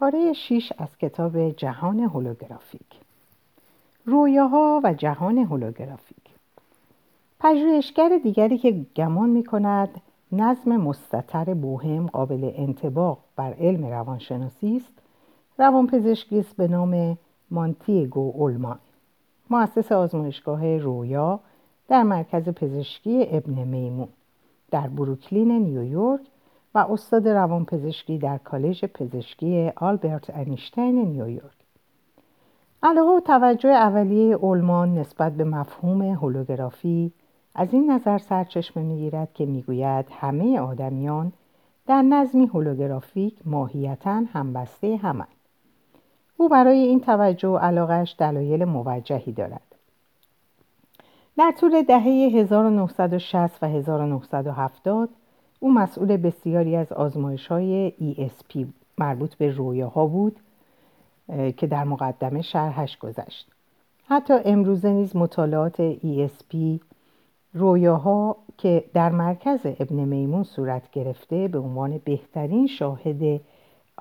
پاره 6 از کتاب جهان هولوگرافیک. رویاها و جهان هولوگرافیک. پژوهشگر دیگری که گمان می کند نظم مستطر بوهم قابل انتباق بر علم روانشناسی است روانپزشکی است به نام مانتیگو اولمان. مؤسس آزمایشگاه رویا در مرکز پزشکی ابن میمون. در بروکلین نیویورک و استاد روانپزشکی در کالج پزشکی آلبرت انیشتین نیویورک. علاقه و توجه اولیه اولمان نسبت به مفهوم هولوگرافی از این نظر سرچشمه می‌گیرد که می‌گوید همه آدمیان در نظمی هولوگرافیک ماهیتا همبسته همند. او برای این توجه و علاقش دلایل موجهی دارد. در طول دهه 1960 و 1970 او مسئول بسیاری از آزمایش های ESP مربوط به رویاها بود که در مقدمه شرحش گذشت. حتی امروزه نیز مطالعات ESP رویاها که در مرکز ابن میمون صورت گرفته به عنوان بهترین شاهد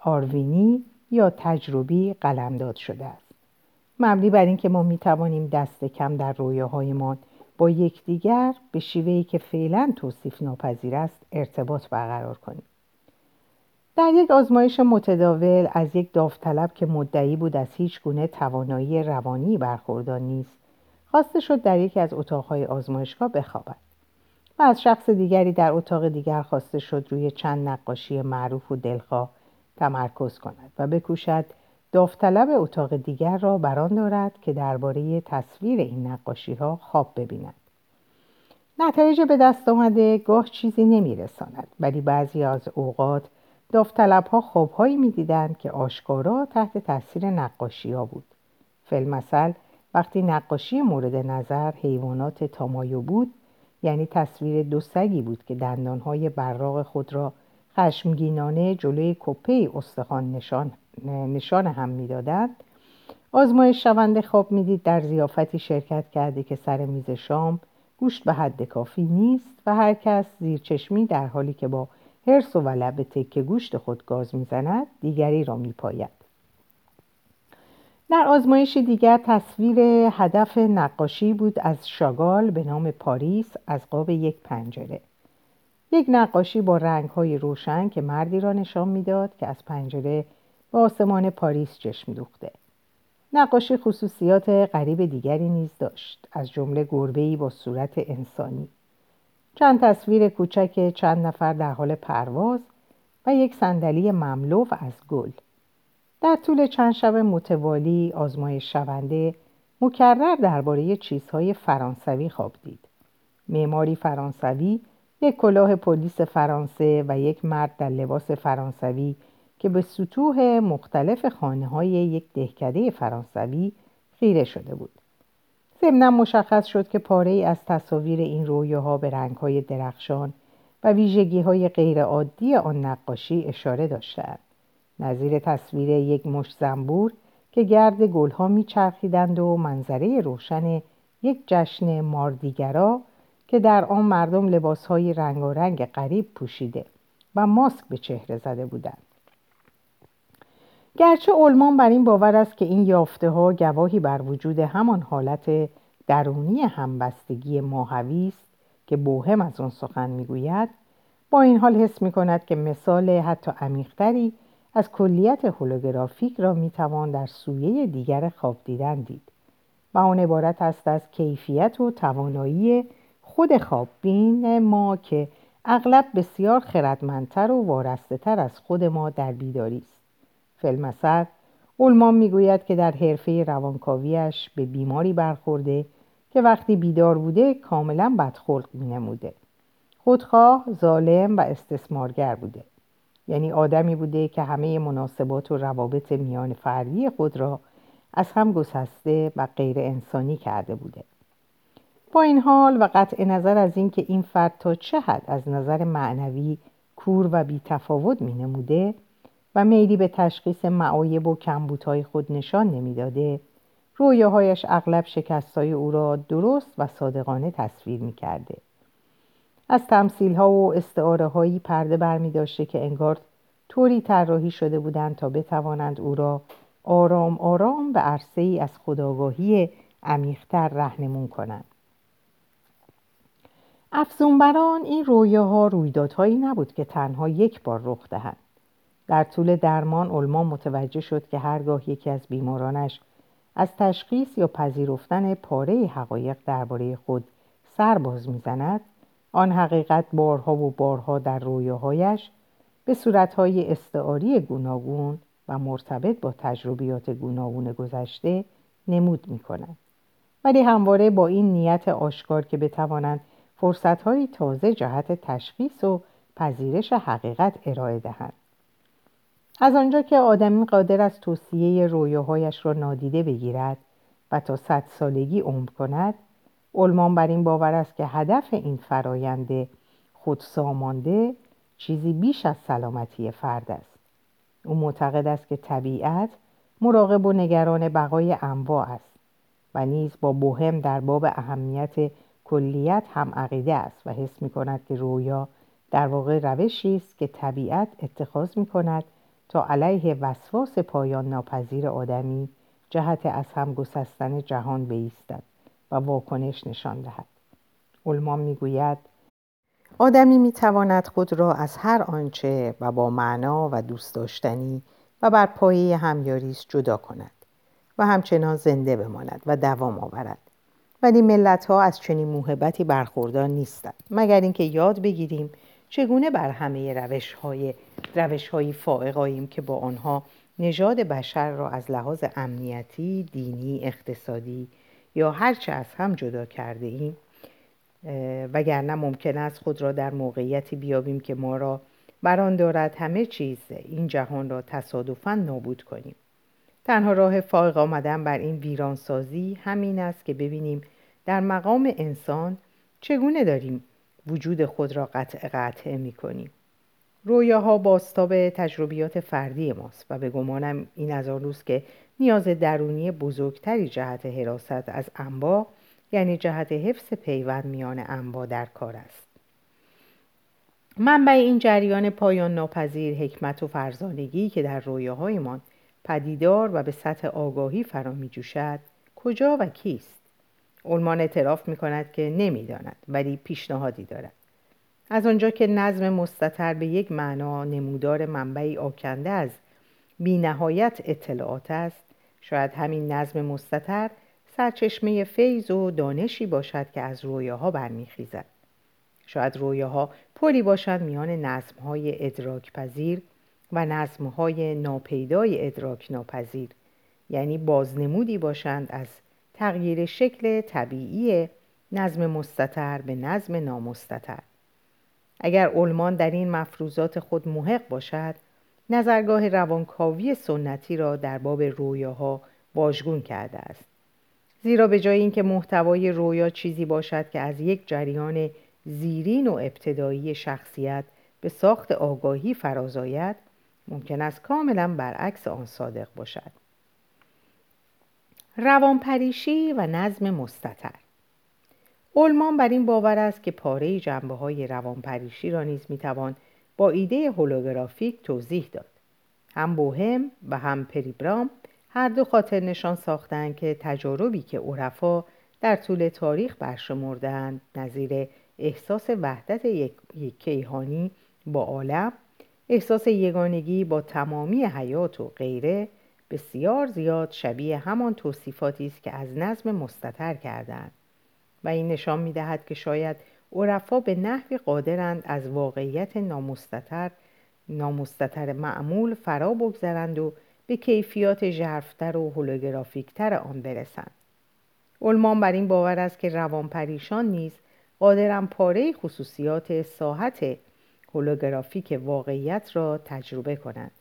آروینی یا تجربی قلمداد شده است. مبنی بر اینکه ما می توانیم دست کم در رویاهایمان با یکدیگر به شیوهی که فعلا توصیف ناپذیر است ارتباط برقرار کنیم. در یک آزمایش متداول از یک داوطلب که مدعی بود از هیچ گونه توانایی روانی برخوردار نیست خواسته شد در یکی از اتاقهای آزمایشگاه بخوابد و از شخص دیگری در اتاق دیگر خواسته شد روی چند نقاشی معروف و دلخواه تمرکز کند و بکوشد داوطلب اتاق دیگر را بران دارد که درباره تصویر این نقاشی ها خواب ببیند. نتایج به دست آمده گاه چیزی نمی رساند ولی بعضی از اوقات داوطلب ها خوابهایی می دیدند که آشکارا تحت تاثیر نقاشی ها بود. فیلمسل وقتی نقاشی مورد نظر حیوانات تامایو بود یعنی تصویر دو سگی بود که دندانهای براق خود را خشمگینانه جلوی کپه استخوان نشان, نشان هم می‌دادند. آزمایش شونده خواب می‌دید در زیافتی شرکت کرده که سر میز شام گوشت به حد کافی نیست و هر کس زیرچشمی در حالی که با هرس و ولع به تکه گوشت خود گاز می‌زند دیگری را میپاید. در آزمایش دیگر تصویر هدف نقاشی بود از شاگال به نام پاریس از قاب یک پنجره. یک نقاشی با رنگهای روشن که مردی را نشان می‌داد که از پنجره به آسمان پاریس چشم دوخته. نقاشی خصوصیات غریب دیگری نیز داشت از جمله گربه‌ای با صورت انسانی. چند تصویر کوچک چند نفر در حال پرواز و یک صندلی مملو از گل. در طول چند شب متوالی آزمایش شونده مکرر درباره چیزهای فرانسوی خواب دید. معماری فرانسوی یک کلاه پلیس فرانسه و یک مرد در لباس فرانسوی که به سطوح مختلف خانه های یک دهکده فرانسوی خیره شده بود. ضمنا مشخص شد که پاره ای از تصاویر این رویاها به رنگ های درخشان و ویژگی های غیرعادی آن نقاشی اشاره داشتند نظیر تصویر یک مش زنبور که گرد گلها میچرخیدند و منظره روشن یک جشن ماردیگرا که در آن مردم لباسهای رنگارنگ غریب پوشیده و ماسک به چهره زده بودند. گرچه علمان بر این باور است که این یافته ها گواهی بر وجود همان حالت درونی همبستگی ماهوی است که بوهم از آن سخن می‌گوید با این حال حس می کند که مثال حتی عمیقتری از کلیت هولوگرافیک را می‌توان در سویه دیگر خواب دیدن دید و آن عبارت است از کیفیت و توانایی خود خواببین ما که اغلب بسیار خردمندتر و وارسته تر از خود ما در بیداری است. فیلمسر اولمان می‌گوید که در حرفه روانکاویش به بیماری برخورده که وقتی بیدار بوده کاملا بدخلق مینموده. خودخواه ظالم و استثمارگر بوده. یعنی آدمی بوده که همه مناسبات و روابط میان فردی خود را از هم گسسته و غیر انسانی کرده بوده. این حال و قطع نظر از اینکه این فرد تا چه حد از نظر معنوی کور و بیتفاوت می نموده و میلی به تشخیص معایب و کمبوتهای خود نشان نمی‌داده رویاهایش اغلب شکستهای او را درست و صادقانه تصویر می کرده. از تمثیل ها و استعاره هایی پرده برمی داشته که انگار طوری طراحی شده بودند تا بتوانند او را آرام آرام به عرصه ای از خداگاهی عمیقتر رهنمون کنند افزونبران این رویاها رویدادهایی نبود که تنها یک بار رخ دهند در طول درمان علما متوجه شد که هرگاه یکی از بیمارانش از تشخیص یا پذیرفتن پاره حقایق درباره خود سر باز می‌زند آن حقیقت بارها و بارها در رویاهایش به صورتهای استعاری گوناگون و مرتبط با تجربیات گوناگون گذشته نمود می کند. ولی همواره با این نیت آشکار که بتوانند فرصتهایی تازه جهت تشخیص و پذیرش حقیقت ارائه دهند. از آنجا که آدمی قادر است توصیه رویاهایش را نادیده بگیرد و تا صد سالگی عمر کند علمان بر این باور است که هدف این فرایند خودسامانده چیزی بیش از سلامتی فرد است او معتقد است که طبیعت مراقب و نگران بقای انواع است و نیز با بوهم در باب اهمیت کلیت هم عقیده است و حس می کند که رویا در واقع روشی است که طبیعت اتخاذ می کند تا علیه وسواس پایان ناپذیر آدمی جهت از هم گسستن جهان بایستد و واکنش نشان دهد. علمان می‌گوید آدمی می‌تواند خود را از هر آنچه و با معنا و دوست داشتنی و بر پایه همیاریست جدا کند و همچنان زنده بماند و دوام آورد. ولی ملت ها از چنین موهبتی برخوردار نیستند. مگر اینکه یاد بگیریم چگونه بر همه روش های روش های فائق که با آنها نژاد بشر را از لحاظ امنیتی، دینی، اقتصادی یا هرچه از هم جدا کرده ایم وگرنه ممکن است خود را در موقعیتی بیابیم که ما را بران دارد همه چیز این جهان را تصادفا نابود کنیم. تنها راه فائق آمدن بر این ویرانسازی همین است که ببینیم در مقام انسان چگونه داریم وجود خود را قطع قطع می کنیم رویاها باستاب تجربیات فردی ماست و به گمانم این از آن روز که نیاز درونی بزرگتری جهت حراست از انبا یعنی جهت حفظ پیوند میان انبا در کار است. منبع این جریان پایان ناپذیر حکمت و فرزانگی که در رویاهایمان پدیدار و به سطح آگاهی فرا می جوشد کجا و کیست. علمان اعتراف می کند که نمی‌داند ولی پیشنهادی دارد. از آنجا که نظم مستطر به یک معنا نمودار منبعی آکنده از بینهایت اطلاعات است شاید همین نظم مستطر سرچشمه فیض و دانشی باشد که از رویاها برمیخیزد. شاید رویاها پلی باشند میان نظمهای ادراک پذیر و نظمهای ناپیدای ادراک ناپذیر یعنی بازنمودی باشند از تغییر شکل طبیعی نظم مستطر به نظم نامستطر. اگر علمان در این مفروضات خود محق باشد نظرگاه روانکاوی سنتی را در باب رویاها واژگون کرده است. زیرا به جای اینکه محتوای رویا چیزی باشد که از یک جریان زیرین و ابتدایی شخصیت به ساخت آگاهی فرازاید ممکن است کاملا برعکس آن صادق باشد. روانپریشی و نظم مستطر. علمان بر این باور است که پاره جنبه های روانپریشی را نیز می‌توان با ایده هولوگرافیک توضیح داد. هم بوهم و هم پریبرام هر دو خاطر نشان ساختند که تجاربی که عرفا در طول تاریخ برشمردند نظیر احساس وحدت یک, کیهانی با عالم احساس یگانگی با تمامی حیات و غیره بسیار زیاد شبیه همان توصیفاتی است که از نظم مستطر کردند و این نشان می دهد که شاید عرفا به نحوی قادرند از واقعیت نامستتر نامستتر معمول فرا بگذرند و به کیفیات ژرفتر و هولوگرافیکتر آن برسند. علمان بر این باور است که روانپریشان نیز قادرند پاره خصوصیات ساحت هولوگرافیک واقعیت را تجربه کنند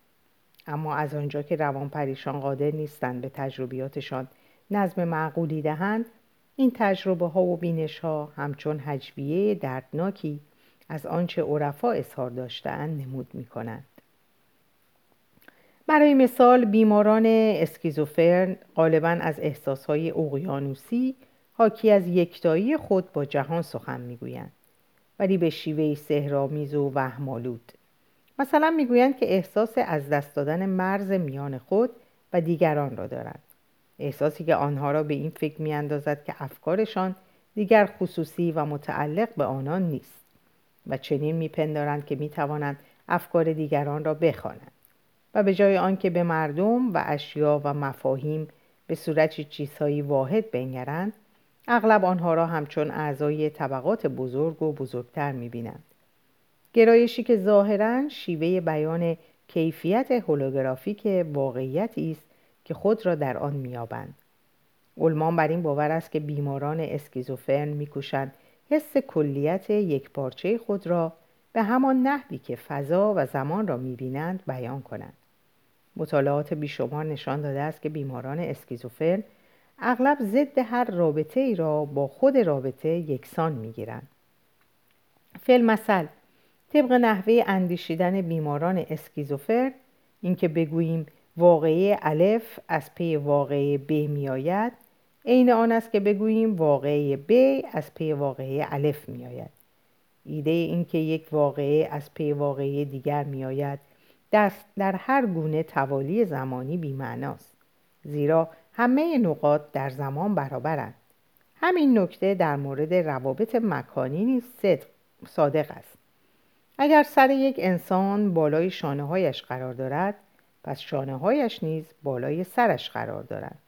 اما از آنجا که روانپریشان قادر نیستند به تجربیاتشان نظم معقولی دهند این تجربه ها و بینش ها همچون هجویه دردناکی از آنچه عرفا اظهار داشتهاند نمود می کنند. برای مثال بیماران اسکیزوفرن غالبا از احساسهای اقیانوسی حاکی از یکتایی خود با جهان سخن می‌گویند ولی به شیوه سهرامیز و وهمالود مثلا می‌گویند که احساس از دست دادن مرز میان خود و دیگران را دارند. احساسی که آنها را به این فکر میاندازد که افکارشان دیگر خصوصی و متعلق به آنان نیست و چنین میپندارند که می‌توانند افکار دیگران را بخوانند و به جای آنکه به مردم و اشیا و مفاهیم به صورت چیزهایی واحد بنگرند اغلب آنها را همچون اعضای طبقات بزرگ و بزرگتر می‌بینند. گرایشی که ظاهرا شیوه بیان کیفیت هولوگرافیک واقعیتی است که خود را در آن میابند علمان بر این باور است که بیماران اسکیزوفرن میکوشند حس کلیت یک پارچه خود را به همان نحوی که فضا و زمان را می‌بینند بیان کنند. مطالعات بیشمار نشان داده است که بیماران اسکیزوفرن اغلب ضد هر رابطه ای را با خود رابطه یکسان می‌گیرند. مثلا طبق نحوه اندیشیدن بیماران اسکیزوفرن اینکه بگوییم واقعه الف از پی واقعه ب میآید عین آن است که بگوییم واقعه ب از پی واقعه الف میآید. ایده اینکه یک واقعه از پی واقعه دیگر میآید دست در هر گونه توالی زمانی بیمعناست. زیرا همه نقاط در زمان برابرند. همین نکته در مورد روابط مکانی نیز صادق است. اگر سر یک انسان بالای شانه هایش قرار دارد پس شانه هایش نیز بالای سرش قرار دارد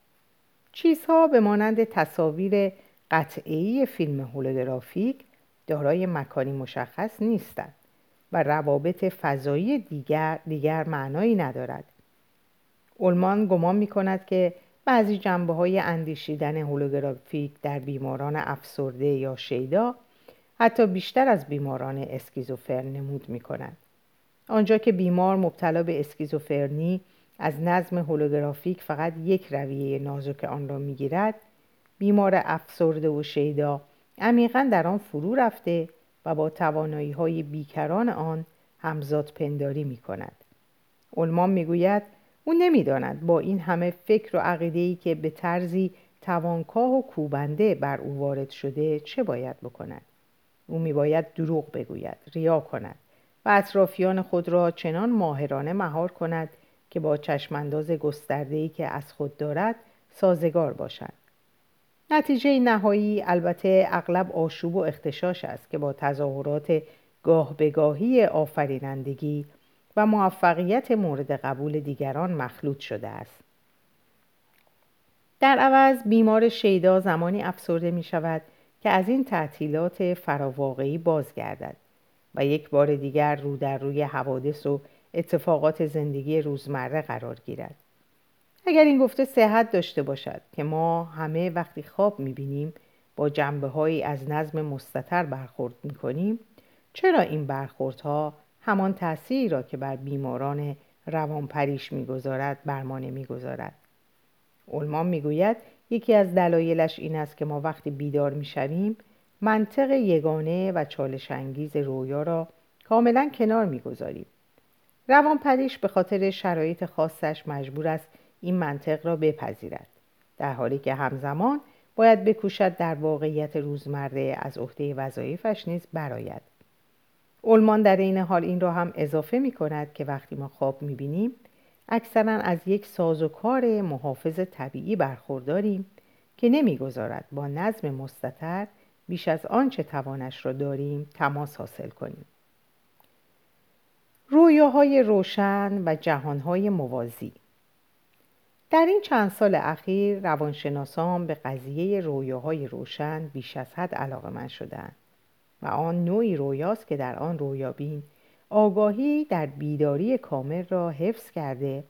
چیزها به مانند تصاویر قطعی فیلم هولوگرافیک دارای مکانی مشخص نیستند و روابط فضایی دیگر, دیگر معنایی ندارد. اولمان گمان می کند که بعضی جنبه های اندیشیدن هولوگرافیک در بیماران افسرده یا شیدا حتی بیشتر از بیماران اسکیزوفرن نمود می کند. آنجا که بیمار مبتلا به اسکیزوفرنی از نظم هولوگرافیک فقط یک رویه نازک آن را می‌گیرد بیمار افسرده و شیدا عمیقا در آن فرو رفته و با توانایی های بیکران آن همزاد پنداری می کند. علمان می گوید او نمی‌داند با این همه فکر و عقیده که به طرزی توانکاه و کوبنده بر او وارد شده چه باید بکند. او میباید دروغ بگوید ریا کند و اطرافیان خود را چنان ماهرانه مهار کند که با چشمانداز گسترده‌ای که از خود دارد سازگار باشد نتیجه نهایی البته اغلب آشوب و اختشاش است که با تظاهرات گاه بگاهی آفرینندگی و موفقیت مورد قبول دیگران مخلوط شده است. در عوض بیمار شیدا زمانی افسرده می شود که از این تعطیلات فراواقعی بازگردد و یک بار دیگر رو در روی حوادث و اتفاقات زندگی روزمره قرار گیرد. اگر این گفته صحت داشته باشد که ما همه وقتی خواب می‌بینیم با جنبه هایی از نظم مستطر برخورد می‌کنیم چرا این برخوردها همان تأثیری را که بر بیماران روانپریش می‌گذارد بر ما نمی‌گذارد. علمان می‌گوید یکی از دلایلش این است که ما وقتی بیدار می‌شویم منطق یگانه و چالش انگیز رویا را کاملا کنار می‌گذاریم. روانپریش به خاطر شرایط خاصش مجبور است این منطق را بپذیرد در حالی که همزمان باید بکوشد در واقعیت روزمره از عهده وظایفش نیز برآید. علمان در این حال این را هم اضافه می کند که وقتی ما خواب می بینیم اکثرا از یک سازوکار محافظ طبیعی برخورداریم که نمی‌گذارد با نظم مستطر بیش از آنچه توانش را داریم تماس حاصل کنیم. رویاهای روشن و جهانهای موازی. در این چند سال اخیر روانشناسان به قضیه رویاهای روشن بیش از حد علاقه من شدند. و آن نوعی رویاست که در آن رویابین آگاهی در بیداری کامل را حفظ کرده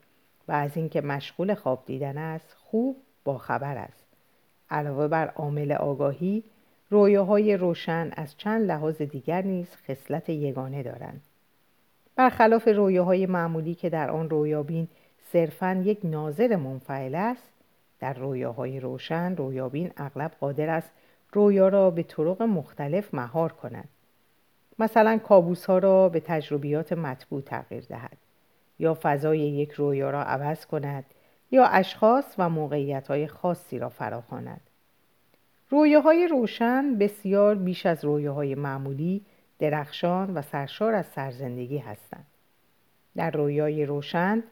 و از اینکه مشغول خواب دیدن است خوب با خبر است. علاوه بر عامل آگاهی رویاهای روشن از چند لحاظ دیگر نیز خصلت یگانه دارند. برخلاف رویاهای معمولی که در آن رویابین صرفا یک ناظر منفعل است در رویاهای روشن رویابین اغلب قادر است رویا را به طرق مختلف مهار کند مثلا کابوس ها را به تجربیات مطبوع تغییر دهد یا فضای یک رویا را عوض کند یا اشخاص و موقعیت های خاصی را فراخواند. رویاهای روشن بسیار بیش از رویاهای معمولی درخشان و سرشار از سرزندگی هستند. در رویای روشن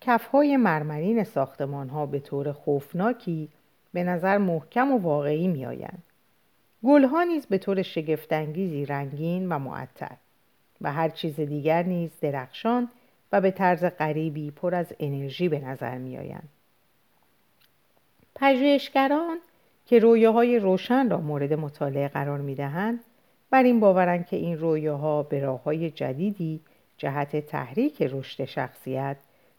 کفهای مرمرین ساختمان ها به طور خوفناکی به نظر محکم و واقعی می آیند. گلها نیز به طور شگفتانگیزی رنگین و معطر و هر چیز دیگر نیز درخشان و به طرز غریبی پر از انرژی به نظر می آیند. پژوهشگران که رویاهای روشن را مورد مطالعه قرار می دهند بر این باورند که این رویاها به راههای جدیدی جهت تحریک رشد شخصیت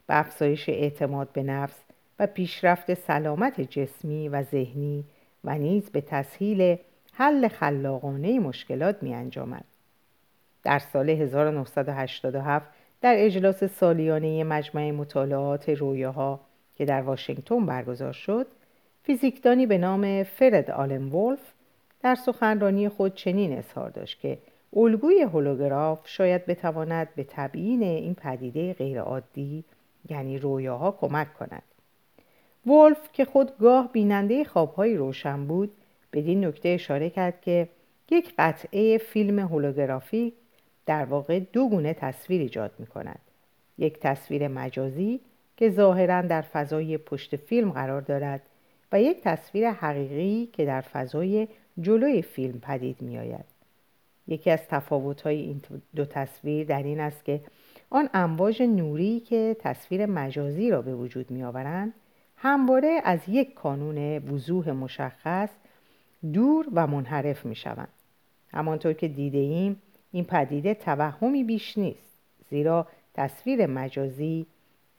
به افزایش اعتماد به نفس و پیشرفت سلامت جسمی و ذهنی و نیز به تسهیل حل خلاقانه مشکلات می انجامد. در سال 1987 در اجلاس سالیانه مجمع مطالعات رویاها که در واشنگتن برگزار شد فیزیکدانی به نام فرد آلن ولف در سخنرانی خود چنین اظهار داشت که الگوی هولوگراف شاید بتواند به تبیین این پدیده غیرعادی یعنی رویاها کمک کند ولف که خود گاه بیننده خوابهای روشن بود بدین نکته اشاره کرد که یک قطعه فیلم هولوگرافیک در واقع دو گونه تصویر ایجاد می کند. یک تصویر مجازی که ظاهرا در فضای پشت فیلم قرار دارد و یک تصویر حقیقی که در فضای جلوی فیلم پدید می آید. یکی از تفاوت‌های این دو تصویر در این است که آن امواج نوری که تصویر مجازی را به وجود می آورند همواره از یک کانون وضوح مشخص دور و منحرف می شوند. همانطور که دیده ایم این پدیده توهمی بیش نیست زیرا تصویر مجازی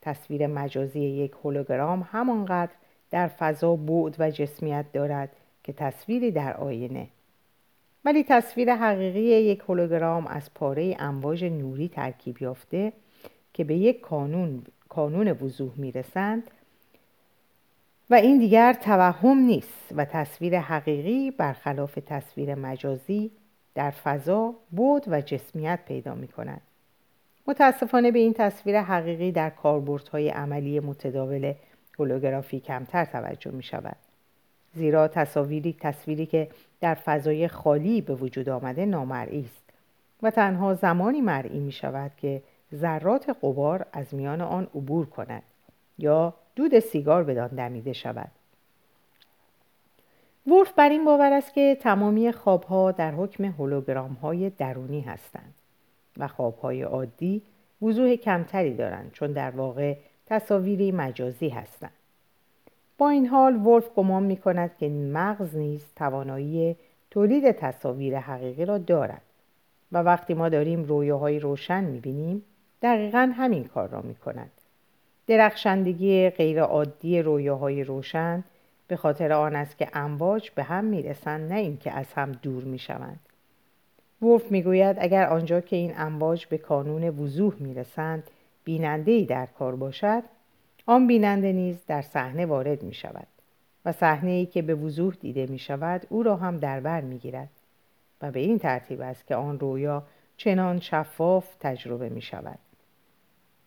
تصویر مجازی یک هولوگرام همانقدر در فضا بعد و جسمیت دارد که تصویری در آینه ولی تصویر حقیقی یک هولوگرام از پاره امواج نوری ترکیب یافته که به یک کانون, کانون وضوح می‌رسند و این دیگر توهم نیست و تصویر حقیقی برخلاف تصویر مجازی در فضا بود و جسمیت پیدا می کند. متاسفانه به این تصویر حقیقی در کاربردهای عملی متداول هولوگرافی کمتر توجه می شود. زیرا تصاویری تصویری که در فضای خالی به وجود آمده نامرئی است و تنها زمانی مرئی می شود که ذرات قبار از میان آن عبور کند یا دود سیگار بدان دمیده شود ورف بر این باور است که تمامی خوابها در حکم هولوگرام های درونی هستند و خوابهای عادی وضوح کمتری دارند چون در واقع تصاویری مجازی هستند با این حال ولف گمان می کند که مغز نیز توانایی تولید تصاویر حقیقی را دارد و وقتی ما داریم رویاهای روشن می بینیم دقیقا همین کار را می کند. درخشندگی غیرعادی رویاهای روشن به خاطر آن است که امواج به هم می‌رسند نه اینکه از هم دور می‌شوند. ولف می‌گوید اگر آنجا که این امواج به کانون وضوح می‌رسند بیننده ای در کار باشد آن بیننده نیز در صحنه وارد می شود و صحنه ای که به وضوح دیده می شود او را هم در بر می گیرد و به این ترتیب است که آن رویا چنان شفاف تجربه می شود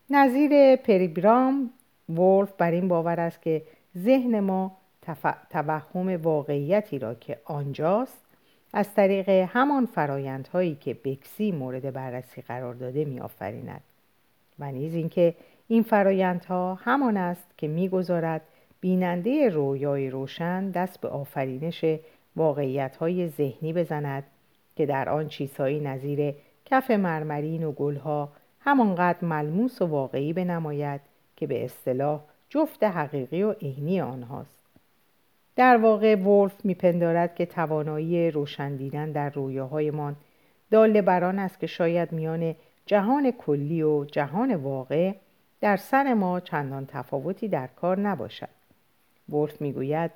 نظیر پریبرام ولف بر این باور است که ذهن ما توهم واقعیتی را که آنجاست از طریق همان فرایندهایی که بکسی مورد بررسی قرار داده می آفریند و نیز اینکه این فرایندها همان است که می‌گذارد بیننده رویای روشن دست به آفرینش واقعیتهای ذهنی بزند که در آن چیزهایی نظیر کف مرمرین و گلها همانقدر ملموس و واقعی بنماید که به اصطلاح جفت حقیقی و عینی آنهاست. در واقع ولف میپندارد که توانایی روشن دیدن در رویاهایمان داله بران است که شاید میان جهان کلی و جهان واقع در سر ما چندان تفاوتی در کار نباشد. ولف می‌گوید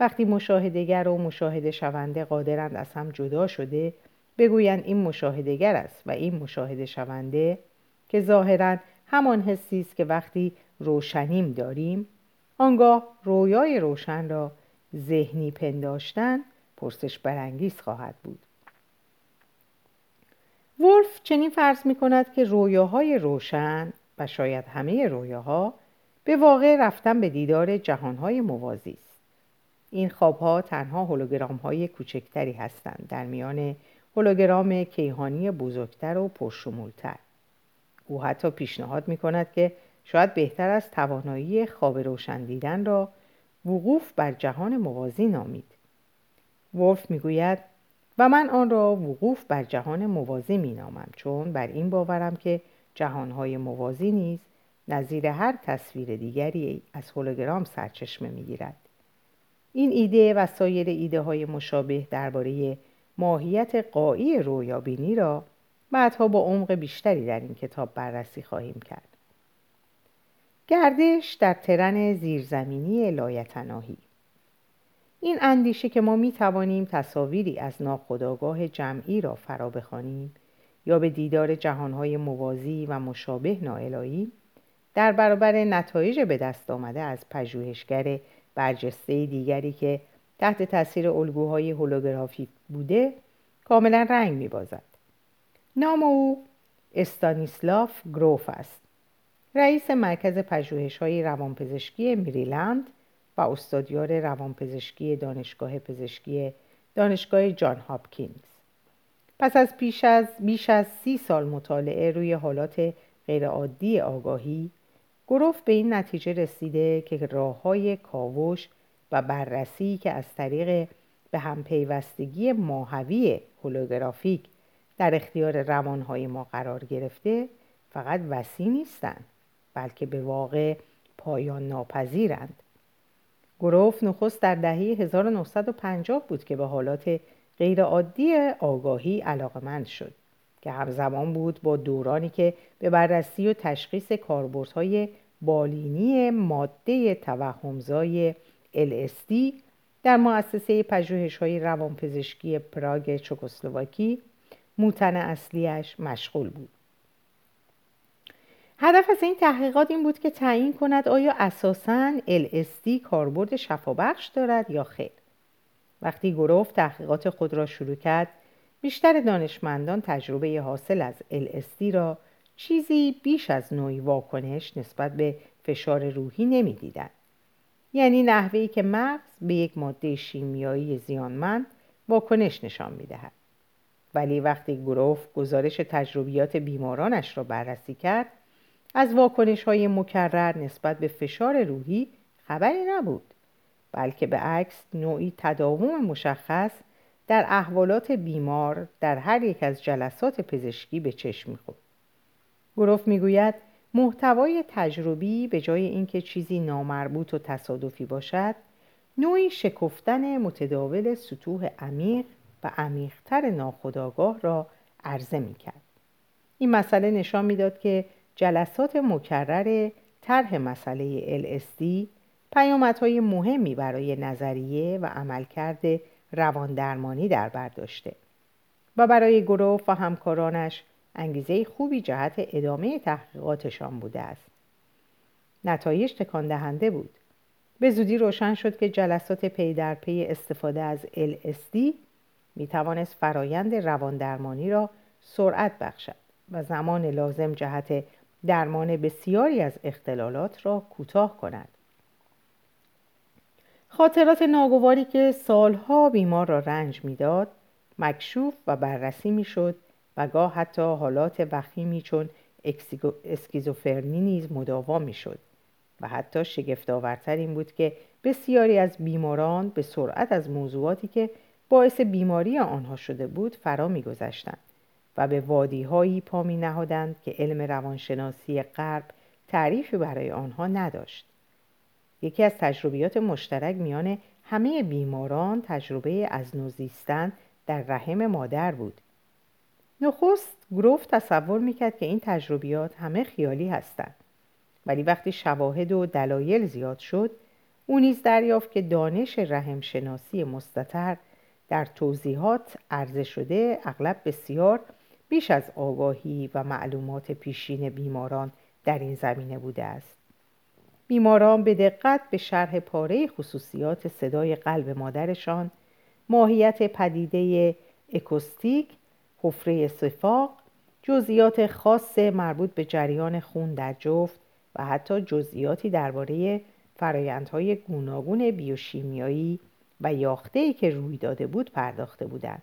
وقتی مشاهدگر و مشاهده شونده قادرند از هم جدا شده بگویند این مشاهدگر است و این مشاهده شونده که ظاهرا همان حسی است که وقتی روشنیم داریم آنگاه رویای روشن را ذهنی پنداشتن پرسش برانگیز خواهد بود. ولف چنین فرض می کند که رویاهای روشن و شاید همه رویاها به واقع رفتن به دیدار جهانهای موازی است. این خوابها تنها هولوگرام های کوچکتری هستند در میان هولوگرام کیهانی بزرگتر و پرشمولتر. او حتی پیشنهاد می کند که شاید بهتر از توانایی خواب روشن دیدن را وقوف بر جهان موازی نامید. ولف می‌گوید و من آن را وقوف بر جهان موازی می نامم چون بر این باورم که جهانهای موازی نیز نظیر هر تصویر دیگری از هولوگرام سرچشمه می‌گیرد. این ایده و سایر ایده های مشابه درباره ماهیت قایی رویابینی را بعدها با عمق بیشتری در این کتاب بررسی خواهیم کرد. گردش در ترن زیرزمینی لایتناهی. این اندیشه که ما می توانیم تصاویری از ناخودآگاه جمعی را فرا بخوانیم یا به دیدار جهانهای موازی و مشابه نائلاییم در برابر نتایج به دست آمده از پژوهشگر برجسته دیگری که تحت تاثیر الگوهای هولوگرافی بوده کاملا رنگ میبازد. نام او استانیسلاف گروف است. رئیس مرکز پژوهش های روانپزشکی مریلند و استادیار روانپزشکی دانشگاه پزشکی دانشگاه جان هاپکینز. پس از پیش از بیش از سی سال مطالعه روی حالات غیرعادی آگاهی گروف به این نتیجه رسیده که راه های کاوش و بررسی که از طریق به هم پیوستگی ماهوی هولوگرافیک در اختیار روانهای ما قرار گرفته فقط وسیع نیستند بلکه به واقع پایان ناپذیرند. گروف نخست در دهه 1950 بود که به حالات غیرعادی آگاهی علاقمند شد که همزمان بود با دورانی که به بررسی و تشخیص کاربردهای بالینی ماده توهمزای LSD در مؤسسه پژوهش های روانپزشکی پراگ چکسلواکی موتن اصلیش مشغول بود. هدف از این تحقیقات این بود که تعیین کند آیا اساساً LSD کاربرد شفابخش دارد یا خیر. وقتی گروف تحقیقات خود را شروع کرد بیشتر دانشمندان تجربه حاصل از LSD را چیزی بیش از نوعی واکنش نسبت به فشار روحی نمی‌دیدند. یعنی نحوهی که مغز به یک ماده شیمیایی زیانمند واکنش نشان می‌دهد. ولی وقتی گروف گزارش تجربیات بیمارانش را بررسی کرد از واکنش های مکرر نسبت به فشار روحی خبری نبود بلکه به عکس نوعی تداوم مشخص در احوالات بیمار در هر یک از جلسات پزشکی به چشم می‌خورد. گروف می‌گوید محتوای تجربی به جای اینکه چیزی نامربوط و تصادفی باشد نوعی شکفتن متداول سطوح عمیق و عمیقتر ناخودآگاه را عرضه می‌کرد. این مسئله نشان می‌داد که جلسات مکرر طرح مسئله LSD پیامدهای مهمی برای نظریه و عملکرد رواندرمانی در بر داشته و برای گروه و همکارانش انگیزه خوبی جهت ادامه تحقیقاتشان بوده است. نتایج تکان دهنده بود. به زودی روشن شد که جلسات پی در پی استفاده از LSD می توانست فرایند رواندرمانی را سرعت بخشد و زمان لازم جهت درمان بسیاری از اختلالات را کوتاه کند. خاطرات ناگواری که سالها بیمار را رنج می‌داد مکشوف و بررسی می‌شد و گاه حتی حالات وخیمی چون اسکیزوفرنی نیز مداوا می‌شد و حتی شگفتآورتر این بود که بسیاری از بیماران به سرعت از موضوعاتی که باعث بیماری آنها شده بود فرا میگذشتند و به وادیهایی پا می نهادند که علم روانشناسی غرب تعریفی برای آنها نداشت. یکی از تجربیات مشترک میان همه بیماران تجربه از نوزیستن در رحم مادر بود. نخست گروف تصور می‌کرد که این تجربیات همه خیالی هستند. ولی وقتی شواهد و دلایل زیاد شد او نیز دریافت که دانش رحم شناسی مستطر در توضیحات عرضه شده اغلب بسیار بیش از آگاهی و معلومات پیشین بیماران در این زمینه بوده است. بیماران به دقت به شرح پاره خصوصیات صدای قلب مادرشان ماهیت پدیده اکوستیک حفره صفاق جزئیات خاص مربوط به جریان خون در جفت و حتی جزئیاتی درباره فرایندهای گوناگون بیوشیمیایی و یاخته‌ای که روی داده بود پرداخته بودند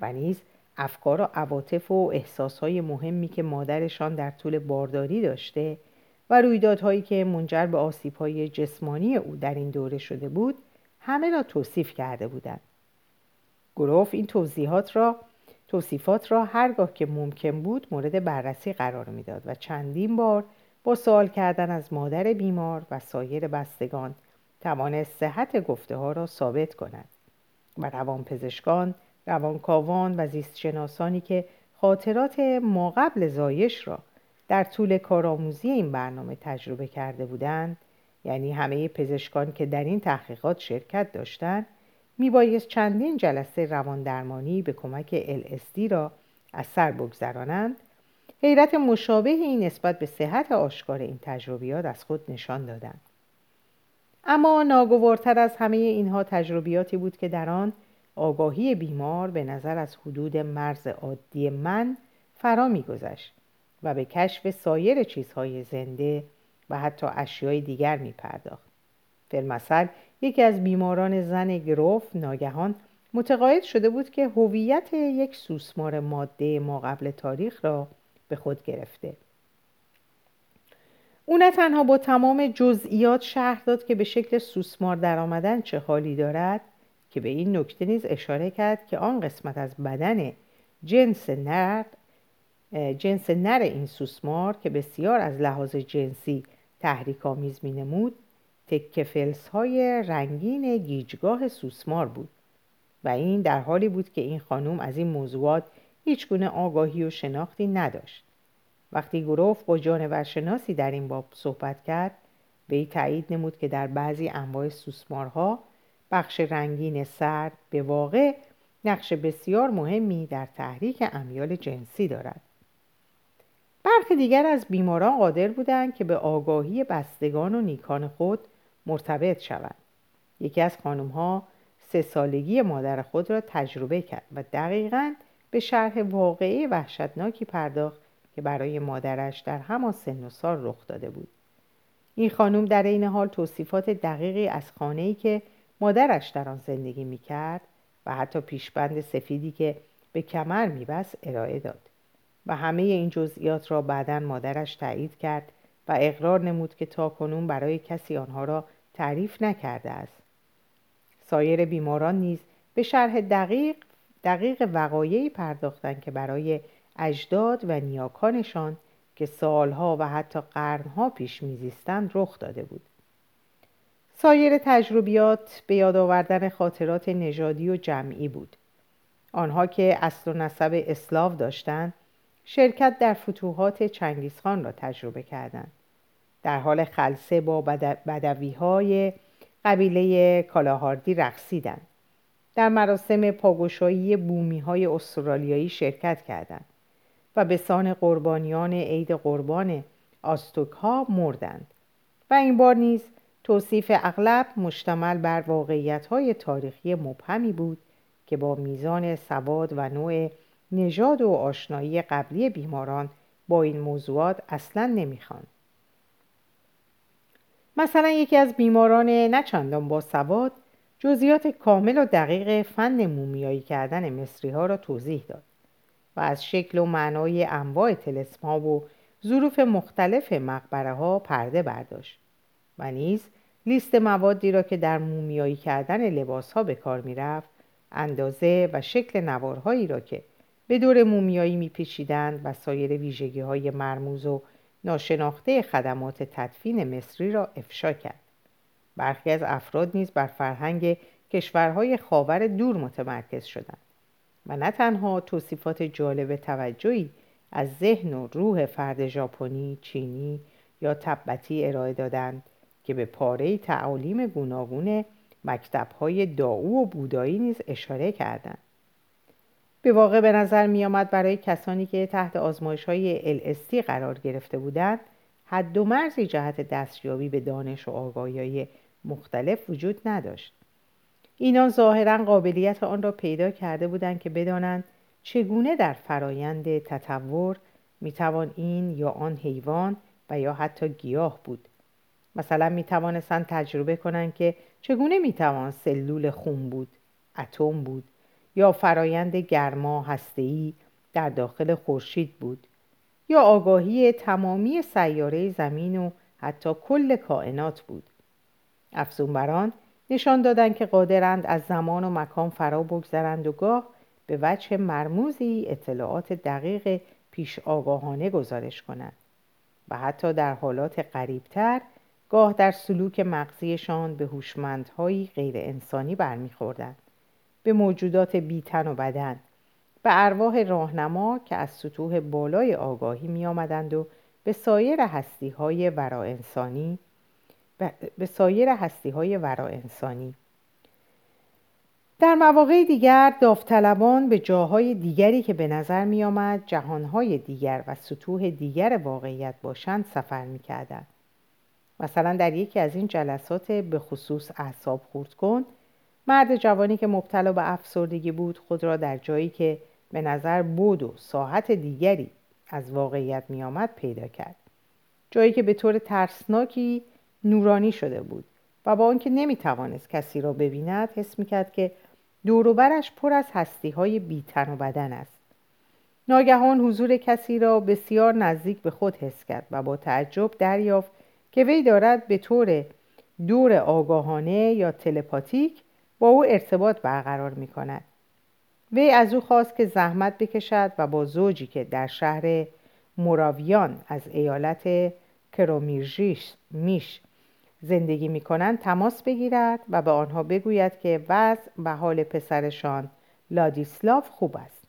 و نیز افکار و عواطف و احساسهای مهمی که مادرشان در طول بارداری داشته و رویدادهایی که منجر به آسیبهای جسمانی او در این دوره شده بود همه را توصیف کرده بودند. گروف این توضیحات را توصیفات را هرگاه که ممکن بود مورد بررسی قرار می‌داد و چندین بار با سوال کردن از مادر بیمار و سایر بستگان توانست صحت گفته ها را ثابت کند. و روانپزشکان روانکاوان و زیستشناسانی که خاطرات ما قبل زایش را در طول کارآموزی این برنامه تجربه کرده بودند یعنی همه پزشکان که در این تحقیقات شرکت داشتند میبایست چندین جلسه روان درمانی به کمک LSD را از سر بگذرانند. حیرت مشابه این نسبت به صحت آشکار این تجربیات از خود نشان دادند. اما ناگوارتر از همه اینها تجربیاتی بود که در آن آگاهی بیمار به نظر از حدود مرز عادی من فرا میگذشت و به کشف سایر چیزهای زنده و حتی اشیای دیگر می پرداخت. فیلمسل یکی از بیماران زن گروف ناگهان متقاعد شده بود که هویت یک سوسمار ماده ما قبل تاریخ را به خود گرفته. او نه تنها با تمام جزئیات شهر داد که به شکل سوسمار درآمدن چه حالی دارد که به این نکته نیز اشاره کرد که آن قسمت از بدن جنس نر جنس نر این سوسمار که بسیار از لحاظ جنسی تحریک آمیز می نمود تکه فلس های رنگین گیجگاه سوسمار بود. و این در حالی بود که این خانم از این موضوعات هیچ گونه آگاهی و شناختی نداشت. وقتی گروف با جانورشناسی در این باب صحبت کرد این تایید نمود که در بعضی انواع سوسمارها بخش رنگین سرد به واقع نقش بسیار مهمی در تحریک امیال جنسی دارد. برخی دیگر از بیماران قادر بودند که به آگاهی بستگان و نیکان خود مرتبط شوند. یکی از خانمها سه سالگی مادر خود را تجربه کرد و دقیقا به شرح واقعی وحشتناکی پرداخت که برای مادرش در همان سن و سال رخ داده بود. این خانم در این حال توصیفات دقیقی از خانه‌ای که مادرش در آن زندگی می‌کرد و حتی پیشبند سفیدی که به کمر میبست ارائه داد و همه این جزئیات را بعدا مادرش تایید کرد و اقرار نمود که تا کنون برای کسی آنها را تعریف نکرده است. سایر بیماران نیز به شرح دقیق دقیق وقایعی پرداختند که برای اجداد و نیاکانشان که سالها و حتی قرنها پیش میزیستند رخ داده بود. سایر تجربیات به یاد آوردن خاطرات نژادی و جمعی بود. آنها که اصل و نسب اسلاو داشتند شرکت در فتوحات چنگیزخان را تجربه کردند. در حال خلصه با بدوی های قبیله کالاهاردی رقصیدند. در مراسم پاگوشایی بومی های استرالیایی شرکت کردند. و به سان قربانیان عید قربان آستوک ها مردند. و این بار نیز توصیف اغلب مشتمل بر واقعیت های تاریخی مبهمی بود که با میزان سواد و نوع نژاد و آشنایی قبلی بیماران با این موضوعات اصلا نمی‌خواند مثلا یکی از بیماران نچندان با سواد جزئیات کامل و دقیق فن مومیایی کردن مصری ها را توضیح داد. و از شکل و معنای انواع تلسم ها و ظروف مختلف مقبره ها پرده برداشت و نیز لیست موادی را که در مومیایی کردن لباس ها به کار می رفت اندازه و شکل نوارهایی را که به دور مومیایی میپیچیدند و سایر ویژگی های مرموز و ناشناخته خدمات تدفین مصری را افشا کرد. برخی از افراد نیز بر فرهنگ کشورهای خاور دور متمرکز شدند. و نه تنها توصیفات جالب توجهی از ذهن و روح فرد ژاپنی، چینی یا تبتی ارائه دادند که به پاره تعالیم گوناگون مکتبهای داعو و بودایی نیز اشاره کردند. به واقع به نظر می آمد برای کسانی که تحت آزمایش های LST قرار گرفته بودند حد و مرزی جهت دستیابی به دانش و آگاهی مختلف وجود نداشت. اینان ظاهرا قابلیت آن را پیدا کرده بودند که بدانند چگونه در فرایند تطور می‌توان این یا آن حیوان و یا حتی گیاه بود. مثلا می توانستند تجربه کنند که چگونه می توان سلول خون بود اتم بود یا فرایند گرما هسته‌ای در داخل خورشید بود یا آگاهی تمامی سیاره زمین و حتی کل کائنات بود. افزونبران نشان دادند که قادرند از زمان و مکان فرا بگذرند و گاه به وجه مرموزی اطلاعات دقیق پیش آگاهانه گزارش کنند و حتی در حالات قریبتر گاه در سلوک مغزیشان به هوشمندهایی غیر انسانی برمیخوردند به موجودات بیتن و بدن به ارواح راهنما که از سطوح بالای آگاهی می آمدند و به سایر هستی های ورا انسانی به سایر هستی های ورا انسانی در مواقع دیگر داوطلبان به جاهای دیگری که به نظر می آمد جهانهای دیگر و سطوح دیگر واقعیت باشند سفر می کردن. مثلا در یکی از این جلسات به خصوص اعصاب خورد کن مرد جوانی که مبتلا به افسردگی بود خود را در جایی که به نظر بود و ساحت دیگری از واقعیت می آمد پیدا کرد جایی که به طور ترسناکی نورانی شده بود و با آنکه نمی توانست کسی را ببیند حس می کرد که دوروبرش پر از هستی های بیتن و بدن است ناگهان حضور کسی را بسیار نزدیک به خود حس کرد و با تعجب دریافت که وی دارد به طور دور آگاهانه یا تلپاتیک با او ارتباط برقرار می کند. وی از او خواست که زحمت بکشد و با زوجی که در شهر موراویان از ایالت کرومیرژیش میش زندگی می کنند تماس بگیرد و به آنها بگوید که وضع و حال پسرشان لادیسلاف خوب است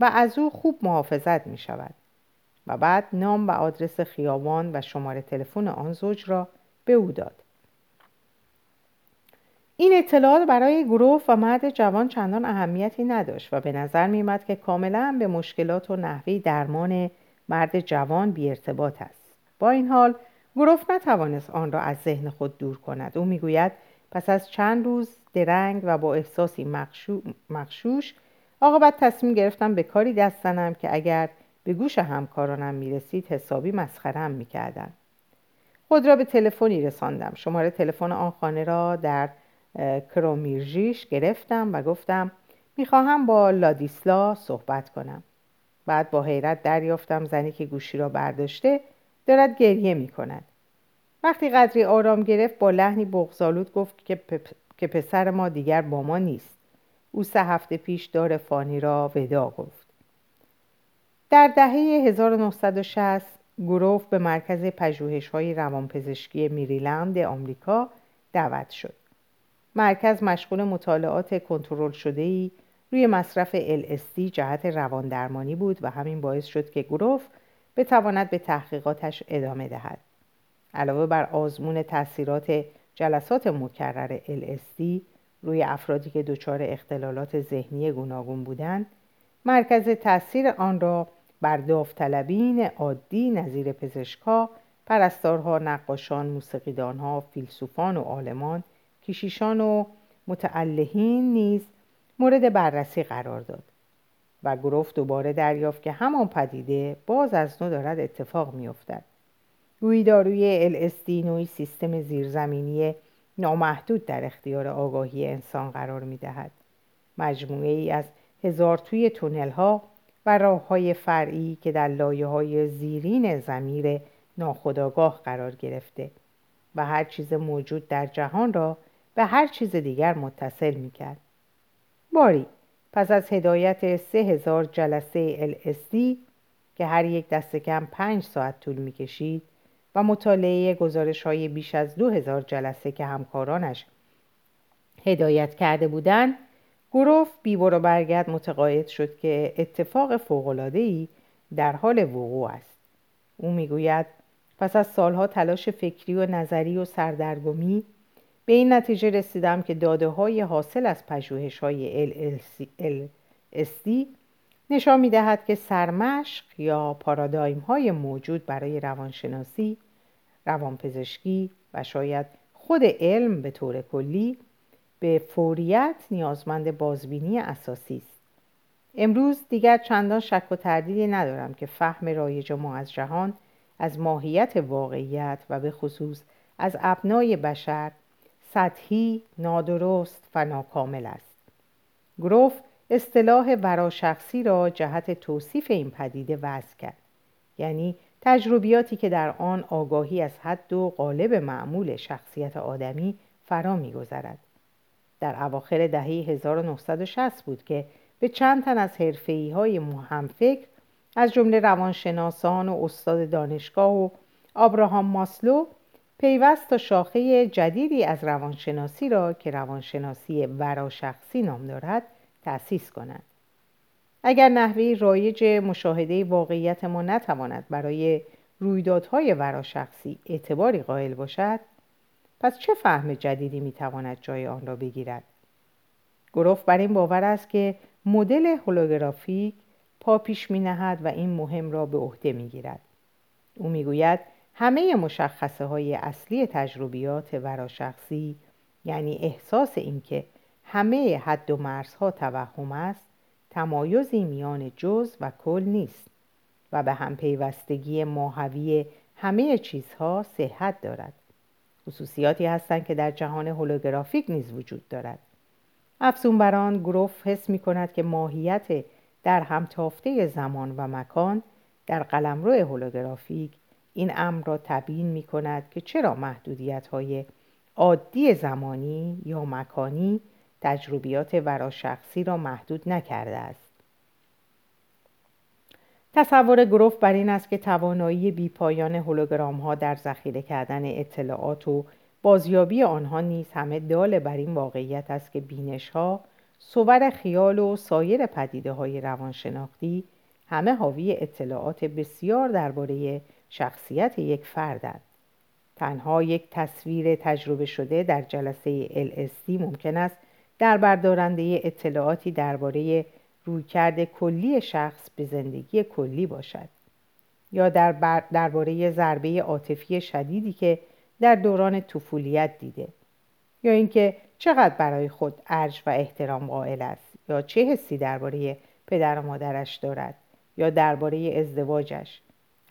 و از او خوب محافظت می شود و بعد نام و آدرس خیابان و شماره تلفن آن زوج را به او داد. این اطلاعات برای گروه و مرد جوان چندان اهمیتی نداشت و به نظر میمد که کاملا به مشکلات و نحوی درمان مرد جوان بی ارتباط است. با این حال گروف نتوانست آن را از ذهن خود دور کند. او می‌گوید پس از چند روز درنگ و با احساسی مخشوش عاقبت تصمیم گرفتم به کاری دست زنم که اگر به گوش همکارانم می‌رسید حسابی مسخرم می‌کردند خود را به تلفنی رساندم. شماره تلفن آن خانه را در کرومیرژیش گرفتم و گفتم می‌خواهم با لادیسلا صحبت کنم. بعد با حیرت دریافتم زنی که گوشی را برداشته دارد گریه می کند. وقتی قدری آرام گرفت با لحنی بغزالود گفت که, که پسر ما دیگر با ما نیست. او سه هفته پیش دار فانی را ودا گفت. در دهه 1960 گروف به مرکز پژوهش های روانپزشکی میریلند آمریکا دعوت شد. مرکز مشغول مطالعات کنترل شده ای روی مصرف LSD جهت رواندرمانی بود و همین باعث شد که گروف بتواند به تحقیقاتش ادامه دهد. علاوه بر آزمون تاثیرات جلسات مکرر LSD روی افرادی که دچار اختلالات ذهنی گوناگون بودند، مرکز تاثیر آن را بر داوطلبین عادی نظیر پزشکا، پرستارها، نقاشان، موسیقیدانها، فیلسوفان و عالمان، کشیشان و متعلهین نیز مورد بررسی قرار داد. و گروف دوباره دریافت که همان پدیده باز از نو دارد اتفاق میافتد گویی داروی LSD نوعی سیستم زیرزمینی نامحدود در اختیار آگاهی انسان قرار می دهد. مجموعه ای از هزار توی تونل ها و راه های فرعی که در لایه های زیرین زمیر ناخداگاه قرار گرفته و هر چیز موجود در جهان را به هر چیز دیگر متصل می کرد. باری پس از هدایت سه هزار جلسه LSD که هر یک دست کم پنج ساعت طول می کشید و مطالعه گزارش های بیش از دو هزار جلسه که همکارانش هدایت کرده بودند گروف بیبر و برگرد متقاعد شد که اتفاق فوق‌العاده‌ای در حال وقوع است. او می‌گوید پس از سالها تلاش فکری و نظری و سردرگمی به این نتیجه رسیدم که داده های حاصل از پژوهش های LSD نشان می دهد که سرمشق یا پارادایم های موجود برای روانشناسی، روانپزشکی و شاید خود علم به طور کلی به فوریت نیازمند بازبینی اساسی است. امروز دیگر چندان شک و تردیدی ندارم که فهم رایج ما از جهان از ماهیت واقعیت و به خصوص از ابنای بشر سطحی، نادرست و ناکامل است. گروف اصطلاح وراشخصی را جهت توصیف این پدیده وضع کرد یعنی تجربیاتی که در آن آگاهی از حد و قالب معمول شخصیت آدمی فرا میگذرد در اواخر دهه 1960 بود که به چند تن از حرفه‌ای های مهمفکر از جمله روانشناسان و استاد دانشگاه و آبراهام ماسلو پیوست تا شاخه جدیدی از روانشناسی را که روانشناسی وراشخصی نام دارد تأسیس کنند اگر نحوه رایج مشاهده واقعیت ما نتواند برای رویدادهای وراشخصی اعتباری قائل باشد پس چه فهم جدیدی می‌تواند جای آن را بگیرد گروف بر این باور است که مدل هولوگرافیک پا پیش می نهد و این مهم را به عهده می گیرد. او می گوید همه مشخصه های اصلی تجربیات وراشخصی یعنی احساس اینکه همه حد و مرزها توهم است تمایزی میان جز و کل نیست و به هم پیوستگی ماهوی همه چیزها صحت دارد. خصوصیاتی هستند که در جهان هولوگرافیک نیز وجود دارد. افزون بران گروف حس می کند که ماهیت در همتافته زمان و مکان در قلمرو هولوگرافیک این امر را تبیین می کند که چرا محدودیت های عادی زمانی یا مکانی تجربیات وراشخصی را محدود نکرده است. تصور گروف بر این است که توانایی بیپایان هولوگرام ها در ذخیره کردن اطلاعات و بازیابی آنها نیز همه دال بر این واقعیت است که بینش ها صور خیال و سایر پدیده های روانشناختی همه حاوی اطلاعات بسیار درباره شخصیت یک فردند تنها یک تصویر تجربه شده در جلسه LSD ممکن است در بردارنده اطلاعاتی درباره رویکرد کلی شخص به زندگی کلی باشد یا در درباره ضربه عاطفی شدیدی که در دوران طفولیت دیده یا اینکه چقدر برای خود ارج و احترام قائل است یا چه حسی درباره پدر و مادرش دارد یا درباره ازدواجش.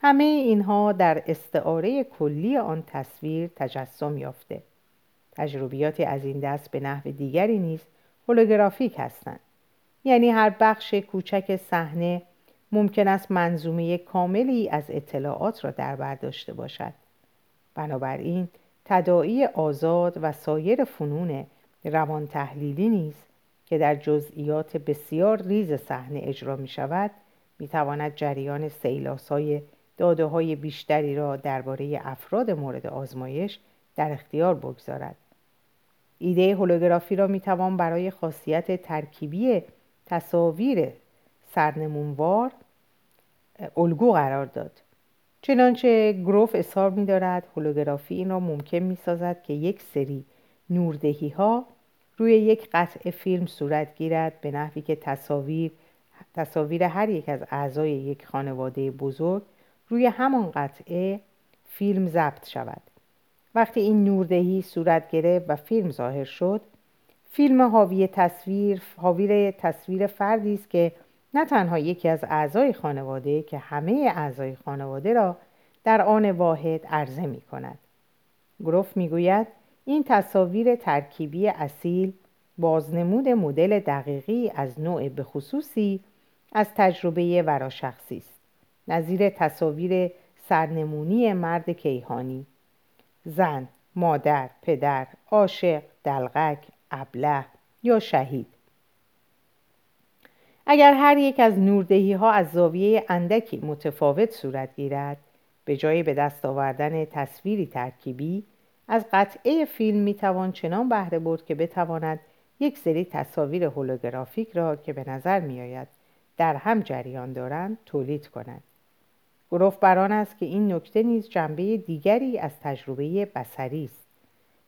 همه اینها در استعاره کلی آن تصویر تجسم یافته. تجربیاتی از این دست به نحو دیگری نیز هولوگرافیک هستند. یعنی هر بخش کوچک صحنه ممکن است منظومه کاملی از اطلاعات را در بر داشته باشد. بنابراین تداعی آزاد و سایر فنون روان تحلیلی نیز که در جزئیات بسیار ریز صحنه اجرا می شود می تواند جریان سیلاسای داده های بیشتری را درباره افراد مورد آزمایش در اختیار بگذارد. ایده هولوگرافی را می توان برای خاصیت ترکیبی تصاویر سرنمونوار الگو قرار داد. چنانچه گروف می دارد هولوگرافی این را ممکن می سازد که یک سری نوردهی ها روی یک قطع فیلم صورت گیرد به نحوی که تصاویر تصاویر هر یک از اعضای یک خانواده بزرگ روی همان قطعه فیلم ضبط شود. وقتی این نوردهی صورت گرفت و فیلم ظاهر شد فیلم حاوی تصویر حاوی تصویر فردی است که نه تنها یکی از اعضای خانواده که همه اعضای خانواده را در آن واحد عرضه می کند. گروف می گوید این تصاویر ترکیبی اصیل بازنمود مدل دقیقی از نوع بخصوصی از تجربه وراشخصی است. نظیر تصاویر سرنمونی مرد کیهانی. زن، مادر، پدر، عاشق، دلغک، ابله یا شهید. اگر هر یک از نوردهی ها از زاویه اندکی متفاوت صورت گیرد به جای به دست آوردن تصویری ترکیبی از قطعه فیلم می توان چنان بهره برد که بتواند یک سری تصاویر هولوگرافیک را که به نظر می آید در هم جریان دارند تولید کند. گروف بران است که این نکته نیز جنبه دیگری از تجربه بسری است.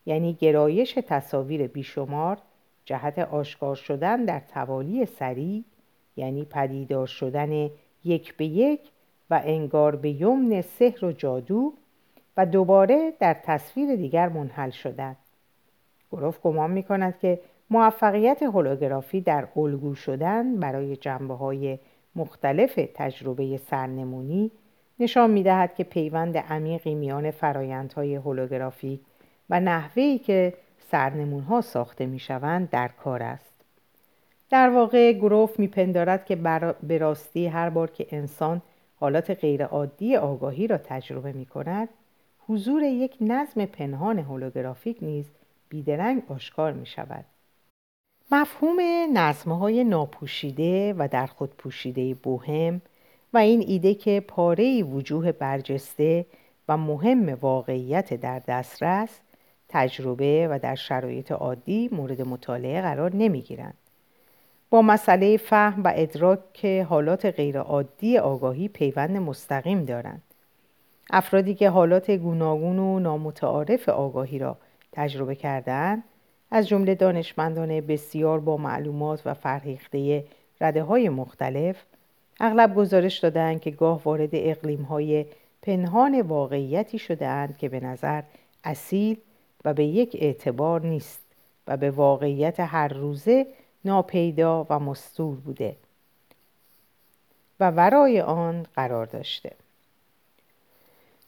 یعنی گرایش تصاویر بیشمار جهت آشکار شدن در توالی سری یعنی پدیدار شدن یک به یک و انگار به یمن سحر و جادو و دوباره در تصویر دیگر منحل شدن. گروف گمان می کند که موفقیت هولوگرافی در الگو شدن برای جنبه های مختلف تجربه سرنمونی نشان می دهد که پیوند عمیقی میان فرایندهای هولوگرافیک و نحوهی که سرنمون ها ساخته می شوند در کار است در واقع گروف میپندارد که به راستی هر بار که انسان حالات غیرعادی آگاهی را تجربه می کند حضور یک نظم پنهان هولوگرافیک نیز بیدرنگ آشکار می شود. مفهوم نظمهای ناپوشیده و در خود پوشیده بوهم و این ایده که پاره وجوه برجسته و مهم واقعیت در دسترس تجربه و در شرایط عادی مورد مطالعه قرار نمی گیرند. با مسئله فهم و ادراک که حالات غیرعادی آگاهی پیوند مستقیم دارند. افرادی که حالات گوناگون و نامتعارف آگاهی را تجربه کردند از جمله دانشمندان بسیار با معلومات و فرهیخته رده های مختلف اغلب گزارش دادند که گاه وارد اقلیم های پنهان واقعیتی شدهاند که به نظر اصیل و به یک اعتبار نیست و به واقعیت هر روزه ناپیدا و مستور بوده و ورای آن قرار داشته.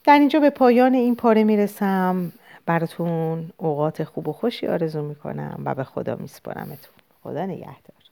در اینجا به پایان این پاره می‌رسم. براتون اوقات خوب و خوشی آرزو می‌کنم و به خدا میسپارمتون. خدا نگهدار.